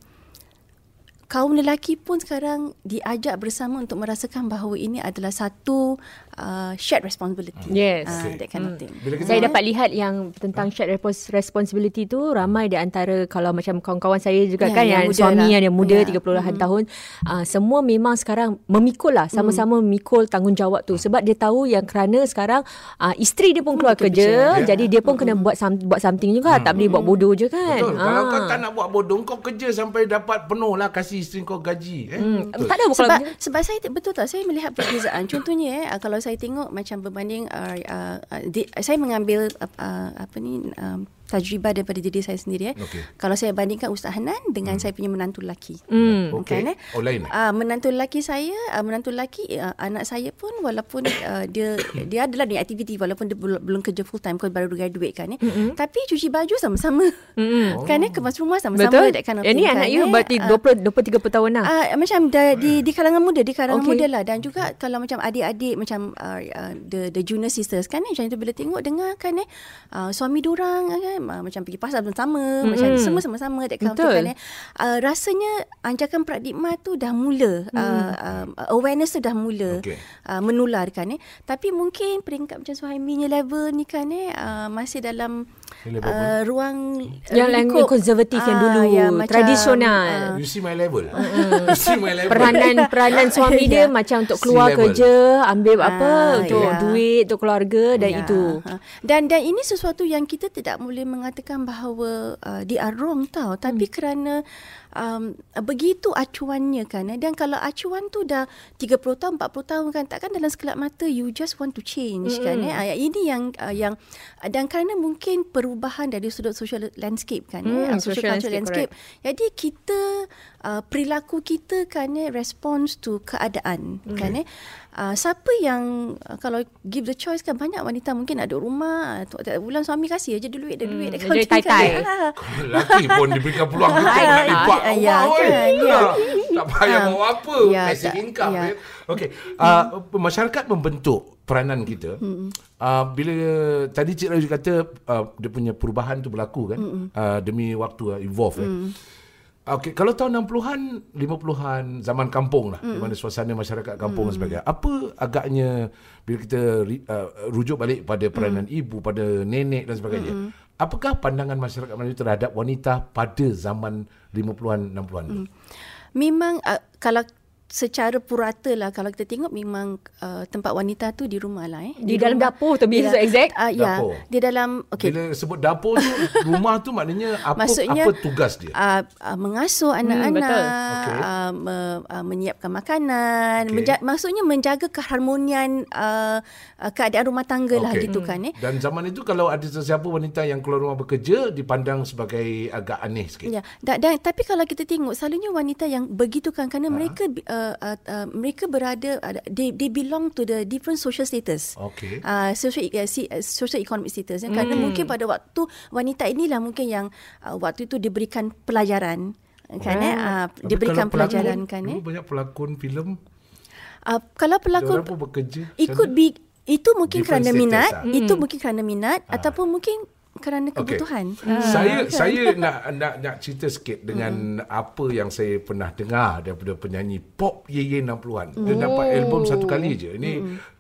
kaum lelaki pun sekarang diajak bersama untuk merasakan bahawa ini adalah satu uh, shared responsibility. Yes. Uh, Okay. That kind of thing. Bila kita Saya dapat lihat yang tentang shared responsibility tu ramai di antara kalau macam kawan-kawan saya juga Ya, kan yang yang, muda suami lah. yang muda Ya. 30-an tahun uh, semua memang sekarang memikul lah sama-sama memikul tanggungjawab tu sebab dia tahu yang kerana sekarang uh, isteri dia pun keluar kerja Ya. jadi dia pun kena buat some, buat something juga tak boleh buat bodoh je kan. Betul. Kalau Ah. kau tak nak buat bodoh, kau kerja sampai dapat penuh lah kasih isteri kau gaji. Eh? Hmm, Betul. tak ada kalau sebab sebab saya betul tak saya melihat perbezaan contohnya eh kalau saya tengok macam berbanding uh, uh, uh, di, saya mengambil uh, uh, apa ni um, tajribah daripada diri saya sendiri eh Okey. kalau saya bandingkan Ustaz Hanan dengan saya punya menantu lelaki Hmm. Okey. Kan, eh? Oh, lain eh? Uh, menantu lelaki saya, uh, menantu lelaki uh, anak saya pun walaupun uh, dia dia adalah di aktiviti walaupun dia belum, belum kerja full time kau baru graduate kan eh. Mm-hmm. Tapi cuci baju sama-sama. Mm-hmm. Kan eh kemas rumah sama-sama Betul. that kind of Yang ni thing, anak kan, you eh. berarti Ah, 20 20 30 tahun lah. Uh, macam da, di di kalangan muda di kalangan okay. muda lah dan juga kalau macam adik-adik macam uh, uh, the the junior sisters kan eh macam tu bila tengok dengar kan eh uh, suami diorang kan uh, macam pergi pasar bersama mm-hmm. macam semua sama-sama that kind of thing kan eh uh, rasanya anjakan paradigma tu dah mula mm. uh, uh, awareness tu dah mula Okey. uh, menular kan eh tapi mungkin peringkat macam Suhaiminya level ni kan eh uh, masih dalam? Uh, ruang Yang yang lingkup, konservatif yang ah, dulu, ya, macam, tradisional. ah, You see my level. you see my level. peranan peranan suami dia Ya. macam untuk keluar kerja, ambil apa Ah, untuk ya. duit untuk keluarga dan Ya, itu. ha. Dan dan ini sesuatu yang kita tidak boleh mengatakan bahawa uh, they are wrong tau. Tapi Hmm. kerana um, begitu acuannya kan. eh. Dan kalau acuan tu dah 30 tahun, 40 tahun kan. Takkan dalam sekelap mata you just want to change kan. Hmm. Eh. Ah, Ini yang uh, yang dan kerana mungkin perubahan dari sudut social landscape kan. eh. Hmm, Ah, social, social landscape, landscape. Jadi kita uh, perilaku kita kan eh, response to keadaan Hmm. kan eh. Uh, siapa yang uh, kalau give the choice kan banyak wanita mungkin ada rumah uh, bulan suami kasih aja duit ada duit Hmm, dia tinggal, tai-tai. ah. Lelaki pun diberikan peluang nak lipat Ah, rumah. ya, oi. kan, ya. Ya. Tak payah Ah, bawa apa. ya, Passive tak- income. ya. Okey. Uh, masyarakat membentuk peranan kita. Uh, bila tadi Cik Rayu kata uh, dia punya perubahan tu berlaku kan. Uh, demi waktu uh, evolve. Eh. Okey, kalau tahun 60-an, 50-an, zaman kampung lah, mm. di mana suasana masyarakat kampung mm. dan sebagainya. Apa agaknya bila kita uh, rujuk balik pada peranan mm. ibu, pada nenek dan sebagainya. Mm. Apakah pandangan masyarakat Melayu terhadap wanita pada zaman 50-an, 60-an? Mm. memang uh, kalau secara purata lah kalau kita tengok memang uh, tempat wanita tu di rumah lah eh Di dalam dapur tu, Di so dalam- exact. uh, ya Dapur. di dalam okey Bila sebut dapur tu, rumah tu maknanya apa Maksudnya, apa tugas dia? Uh, uh, mengasuh betul. anak-anak, Okey. uh, me, uh, menyiapkan makanan, Okey. menja- maksudnya menjaga keharmonian uh, uh, keadaan rumah tangga lah Okey. gitu kan eh. Dan zaman itu kalau ada sesiapa wanita yang keluar rumah bekerja dipandang sebagai agak aneh sikit. Ya, dan, dan tapi kalau kita tengok selalunya wanita yang begitu kan kerana mereka uh, uh, uh, mereka berada uh, they they belong to the different social status. Okey. Uh, social uh, si, uh, social economic status. Hmm. Kerana mungkin pada waktu wanita inilah mungkin yang uh, waktu itu diberikan pelajaran kan eh uh, Tapi diberikan kalau pelakon, pelajaran kan eh. banyak pelakon filem Uh, kalau pelakon pun bekerja It could be itu mungkin Different kerana status minat, lah. itu mungkin kerana minat ataupun mungkin kerana kebutuhan. Saya saya nak nak nak cerita sikit dengan apa yang saya pernah dengar daripada penyanyi pop Yeye 60-an. Dia dapat album satu kali je. Ini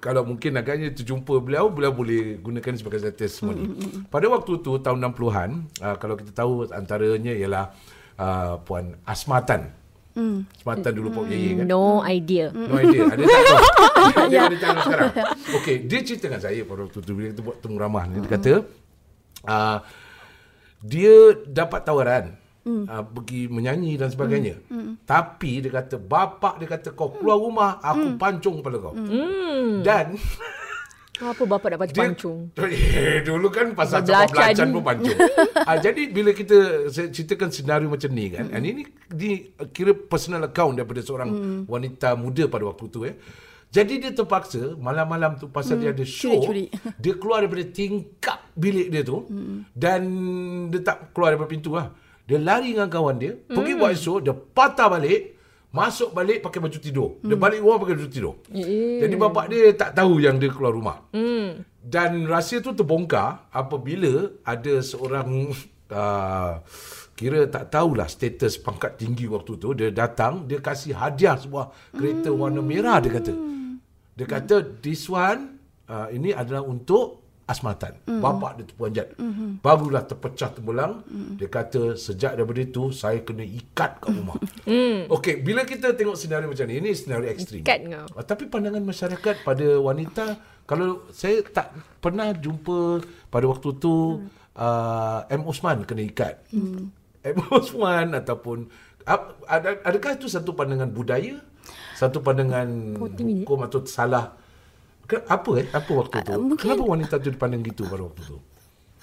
kalau mungkin agaknya terjumpa beliau, beliau boleh gunakan sebagai testimoni. Pada waktu tu tahun 60-an, uh, kalau kita tahu antaranya ialah uh, puan Asmatan. Asmatan dulu pop Yeye kan. No idea. No idea. Ada tak tahu? Dia ada tanya sekarang. Okey, dia cerita dengan saya pada waktu tu bila kita buat temu ramah ni. Dia kata, uh, dia dapat tawaran uh, pergi menyanyi dan sebagainya. Tapi dia kata, bapak dia kata, kau keluar rumah, aku pancung kepala kau. Dan Apa bapa dapat dia, pancung? Eh, dulu kan pasal Belacan. sampai belacan pun pancung. ah, jadi bila kita ceritakan senario macam ni kan, mm. ini di kira personal account daripada seorang mm. wanita muda pada waktu tu eh. Jadi dia terpaksa malam-malam tu pasal mm. dia ada show, Curi-curi. dia keluar daripada tingkap bilik dia tu mm. dan dia tak keluar daripada pintu lah. Dia lari dengan kawan dia, mm. pergi buat show, dia patah balik, masuk balik pakai baju tidur. Dia balik rumah pakai baju tidur. Eh. Jadi bapak dia tak tahu yang dia keluar rumah. Hmm. Dan rahsia tu terbongkar apabila ada seorang uh, kira tak tahulah status pangkat tinggi waktu tu dia datang dia kasih hadiah sebuah kereta hmm. warna merah dia kata dia kata this one uh, ini adalah untuk Asmatan. Mm. Bapa dia terperanjat. Mm-hmm. Barulah terpecah tembulang. Mm. Dia kata sejak daripada itu saya kena ikat kat rumah. Mm. Okey, bila kita tengok senario macam ni, ini senario ekstrim. Ikat kau. Uh, tapi pandangan masyarakat pada wanita kalau saya tak pernah jumpa pada waktu tu mm. uh, M Osman kena ikat. Mm. M Osman ataupun ad, adakah itu satu pandangan budaya? Satu pandangan hukum atau salah apa eh? Apa waktu tu? Uh, mungkin, Kenapa wanita tu dipandang gitu pada waktu tu?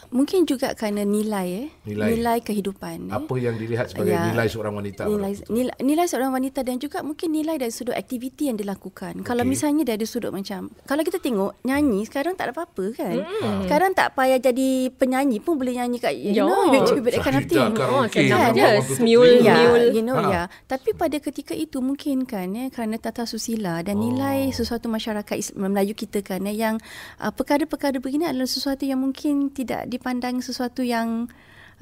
Mungkin juga kerana nilai eh. Nilai, nilai kehidupan. Eh. Apa eh. yang dilihat sebagai ya, nilai seorang wanita? Nilai, nilai, nilai seorang wanita dan juga mungkin nilai dari sudut aktiviti yang dilakukan. Okay. Kalau misalnya dari sudut macam, kalau kita tengok nyanyi sekarang tak ada apa-apa kan. Hmm. Sekarang tak payah jadi penyanyi pun boleh nyanyi kat, you know, YouTube that kind of thing. Oh, kan? Yes, miul, ya, miul. You know, ha. ya. Tapi pada ketika itu mungkin kan, eh, kerana tata susila dan oh. nilai sesuatu masyarakat Melayu kita kan, eh, yang uh, perkara-perkara begini adalah sesuatu yang mungkin tidak dipandang sesuatu yang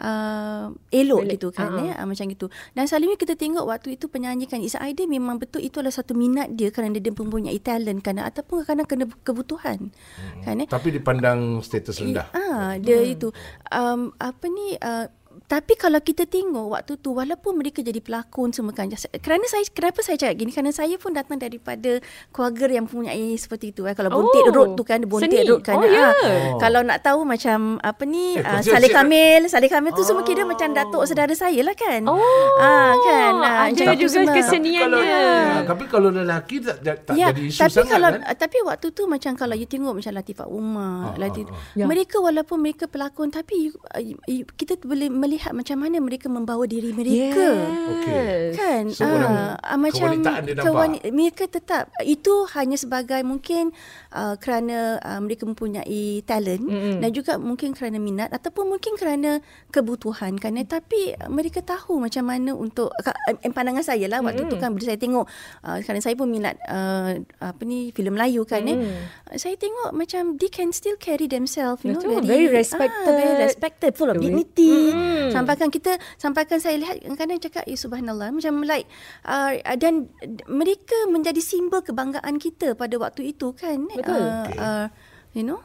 uh, elok Balik. gitu kan uh-huh. eh uh, macam gitu dan selalunya kita tengok waktu itu penyanyi kan Isa Aida memang betul itu adalah satu minat dia kerana dia mempunyai talent kan ataupun kerana kena kebutuhan hmm. kan eh tapi dipandang status rendah ah uh, dia hmm. itu um, apa ni uh, tapi kalau kita tengok waktu tu walaupun mereka jadi pelakon semua kan kerana saya kenapa saya cakap gini kerana saya pun datang daripada keluarga yang mempunyai seperti itu eh kalau bontet oh, road tu kan bontet road kan oh, yeah. ah, kalau nak tahu macam apa ni eh, uh, Saleh Kamil Saleh Kamil tu oh. semua kira macam datuk saudara saya lah kan oh ah kan ah, ada juga semua. keseniannya tapi kalau, tapi kalau lelaki tak, tak ya, jadi isu tapi sangat kalau, kan tapi waktu tu macam kalau you tengok macam Latifah Umar ah, Latif, ah, ah. Ya. mereka walaupun mereka pelakon tapi you, you, kita boleh melihat macam mana mereka membawa diri mereka. Yes. Okay. Kan? So, uh, uh, macam kewanit, mereka tetap itu hanya sebagai mungkin uh, kerana uh, mereka mempunyai talent mm-hmm. dan juga mungkin kerana minat ataupun mungkin kerana kebutuhan kan. Eh, tapi mereka tahu macam mana untuk uh, pandangan saya lah waktu mm-hmm. tu kan bila saya tengok uh, kerana saya pun minat uh, apa ni filem Melayu kan mm-hmm. eh. Saya tengok macam they can still carry themselves you Betul. know very, very respected. Ah, very respected full of dignity. Mm-hmm. Sampai sampaikan kita sampaikan saya lihat kadang-kadang cakap ya subhanallah. Macam like uh, dan mereka menjadi simbol kebanggaan kita pada waktu itu kan? Betul. uh, okay. uh, you know?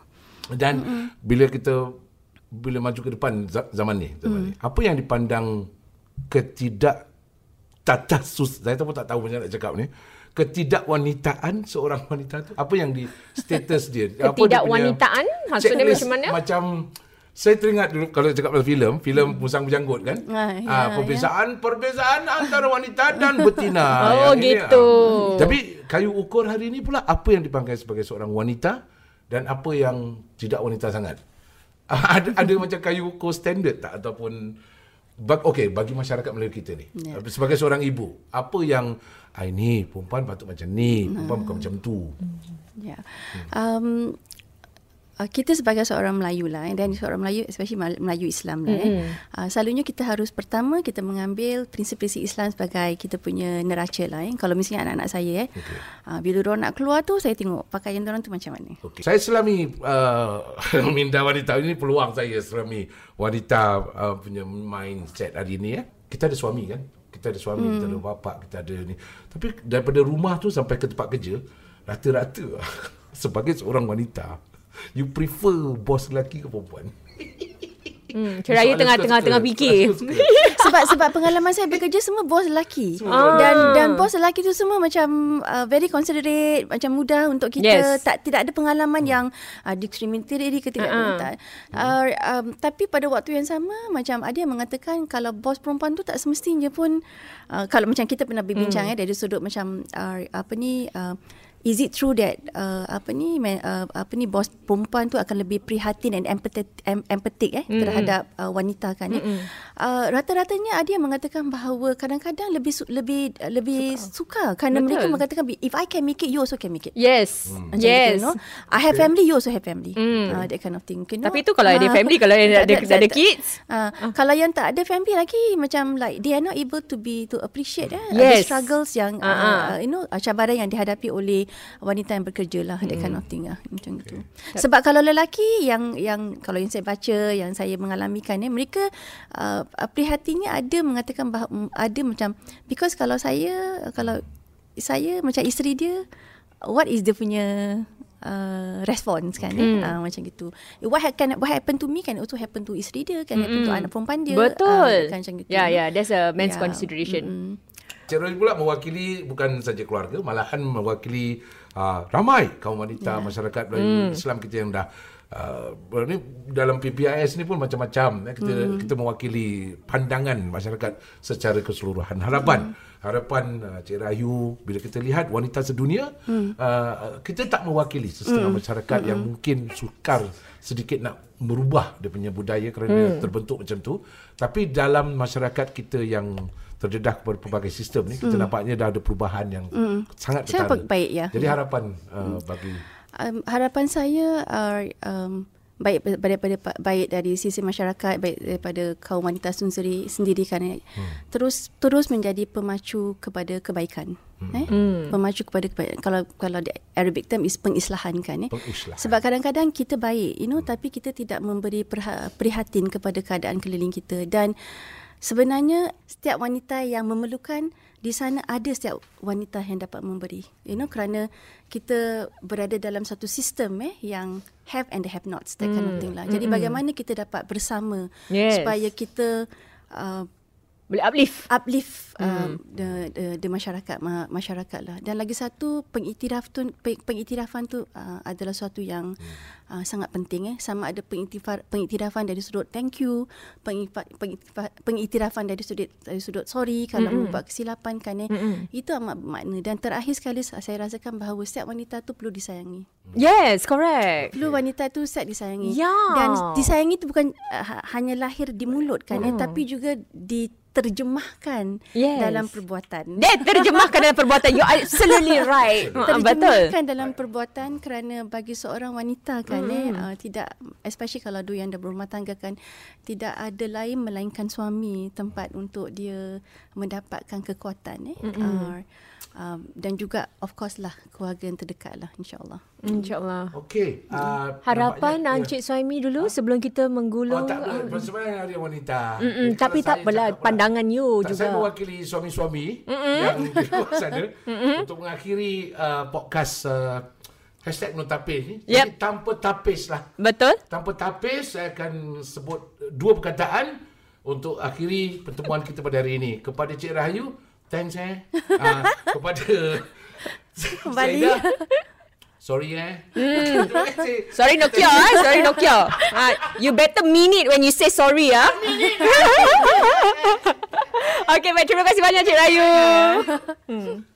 Dan Mm-mm. bila kita bila maju ke depan zaman ni zaman mm. ni apa yang dipandang ketidak tatasus saya pun tak tahu macam nak cakap ni. Ketidakwanitaan seorang wanita tu apa yang di status dia? Ketidakwanitaan maksudnya macam mana? macam saya teringat dulu kalau cakap pasal filem, filem hmm. Musang Berjanggut kan. Ah, ya, ah, perbezaan ya. perbezaan antara wanita dan betina. oh yang gitu. Ini, ah. Tapi kayu ukur hari ini pula apa yang dipanggil sebagai seorang wanita dan apa yang tidak wanita sangat. ada ada macam kayu ukur standard tak ataupun bag, okey bagi masyarakat Melayu kita ni. Ya. Sebagai seorang ibu, apa yang ah, ini perempuan patut macam ni, perempuan hmm. bukan macam tu. Ya. Um uh, kita sebagai seorang Melayu lah dan seorang Melayu especially Melayu Islam lah mm-hmm. eh, uh, selalunya kita harus pertama kita mengambil prinsip-prinsip Islam sebagai kita punya neraca lah eh. kalau misalnya anak-anak saya eh okay. uh, bila orang nak keluar tu saya tengok pakaian orang tu macam mana okay. saya selami uh, minda wanita ini peluang saya selami wanita uh, punya mindset hari ini eh kita ada suami kan kita ada suami hmm. kita ada bapa kita ada ni tapi daripada rumah tu sampai ke tempat kerja rata-rata sebagai seorang wanita You prefer bos lelaki ke perempuan? Hmm, cerai tengah-tengah tengah fikir. sebab sebab pengalaman saya bekerja semua bos lelaki. Ah. Dan dan bos lelaki tu semua macam uh, very considerate, macam mudah untuk kita yes. tak tidak ada pengalaman hmm. yang uh, discriminatory ke tidak uh-huh. uh, um, tapi pada waktu yang sama macam ada yang mengatakan kalau bos perempuan tu tak semestinya pun uh, kalau macam kita pernah berbincang hmm. ya dari sudut macam uh, apa ni uh, is it true that uh, apa ni uh, apa ni bos perempuan tu akan lebih prihatin dan empathetic, empathetic eh mm-hmm. terhadap uh, wanita kan mm-hmm. uh, rata-ratanya ada yang mengatakan bahawa kadang-kadang lebih lebih lebih suka, suka kerana Betul. mereka mengatakan if I can make it you also can make it yes mm. yes gitu, you know? I have family you also have family mm. uh, that kind of thing you know? tapi itu kalau uh, ada family kalau ada ada, ada kids uh, uh. kalau yang tak ada family lagi macam like they are not able to be to appreciate eh, yes. the struggles yang uh-huh. uh, you know cabaran yang dihadapi oleh wanita yang bekerja lah that kind of thing lah macam okay. tu sebab kalau lelaki yang yang kalau yang saya baca yang saya mengalamikan ni mereka uh, prihatinnya ada mengatakan bahawa ada macam because kalau saya kalau saya macam isteri dia what is dia punya uh, response kan mm. eh? uh, macam gitu what can what happen to me can also happen to isteri dia can mm happen to anak perempuan dia betul uh, kan macam gitu yeah yeah that's a man's yeah. consideration mm. Cik pula mewakili bukan saja keluarga malahan mewakili uh, ramai kaum wanita yeah. masyarakat mm. Islam kita yang dah Uh, ni dalam PPIS ni pun macam-macam eh. kita hmm. kita mewakili pandangan masyarakat secara keseluruhan harapan hmm. harapan uh, Cik Rayu bila kita lihat wanita sedunia hmm. uh, kita tak mewakili setengah hmm. masyarakat hmm. yang mungkin sukar sedikit nak merubah dia punya budaya kerana hmm. terbentuk macam tu tapi dalam masyarakat kita yang terdedah kepada pelbagai sistem ni kita hmm. nampaknya dah ada perubahan yang hmm. sangat ketara. baik ya. Jadi harapan uh, bagi um, harapan saya uh, um, baik daripada baik dari sisi masyarakat baik daripada kaum wanita sendiri sendiri kan eh, hmm. terus terus menjadi pemacu kepada kebaikan hmm. eh hmm. pemacu kepada kebaikan kalau kalau Arabic term is pengislahan kan eh pengislahan. sebab kadang-kadang kita baik you know hmm. tapi kita tidak memberi prihatin kepada keadaan keliling kita dan sebenarnya setiap wanita yang memerlukan di sana ada setiap wanita yang dapat memberi you know kerana kita berada dalam satu sistem eh yang have and the have not that kind of hmm. thing lah jadi mm-hmm. bagaimana kita dapat bersama yes. supaya kita uh, boleh uplift uplift um, hmm. the, the the masyarakat ma, masyarakat lah dan lagi satu pengiktiraf tu pengiktirafan tu uh, adalah suatu yang uh, sangat penting eh sama ada pengiktirafan pengiktirafan dari sudut thank you pengiktirafan dari sudut dari sudut sorry kalau mm-hmm. membuat kesilapan kan eh mm-hmm. itu amat bermakna dan terakhir sekali saya rasakan bahawa setiap wanita tu perlu disayangi yes correct perlu wanita tu set disayangi yeah. dan disayangi tu bukan uh, hanya lahir di mulut kan mm. eh tapi juga di terjemahkan yes. dalam perbuatan. Dia terjemahkan dalam perbuatan. You absolutely right. Ah, terjemahkan dalam perbuatan kerana bagi seorang wanita kan mm. eh uh, tidak especially kalau dua yang dah berumah tangga kan tidak ada lain melainkan suami tempat untuk dia mendapatkan kekuatan eh. Mm-hmm. Uh, um, dan juga of course lah keluarga yang terdekat lah insyaAllah. InsyaAllah. Okey. Uh, Harapan nampaknya, Encik ya. Suhaimi dulu ha? sebelum kita menggulung. Oh tak boleh. Uh, sebenarnya hari wanita. Mm-mm, tapi tak apalah pandangan you tak, juga. Saya mewakili suami-suami Mm-mm. yang di luar sana Mm-mm. untuk mengakhiri uh, podcast uh, Hashtag no tapis ni. Yep. Jadi tanpa tapis lah. Betul. Tanpa tapis saya akan sebut dua perkataan untuk akhiri pertemuan kita pada hari ini. Kepada Cik Rahayu, thanks eh. Uh, kepada Kembali. Sorry eh. Mm. sorry Nokia eh. Sorry Nokia. Uh, you better mean it when you say sorry ah. okay, baik. Terima kasih banyak Cik Rayu. Hmm.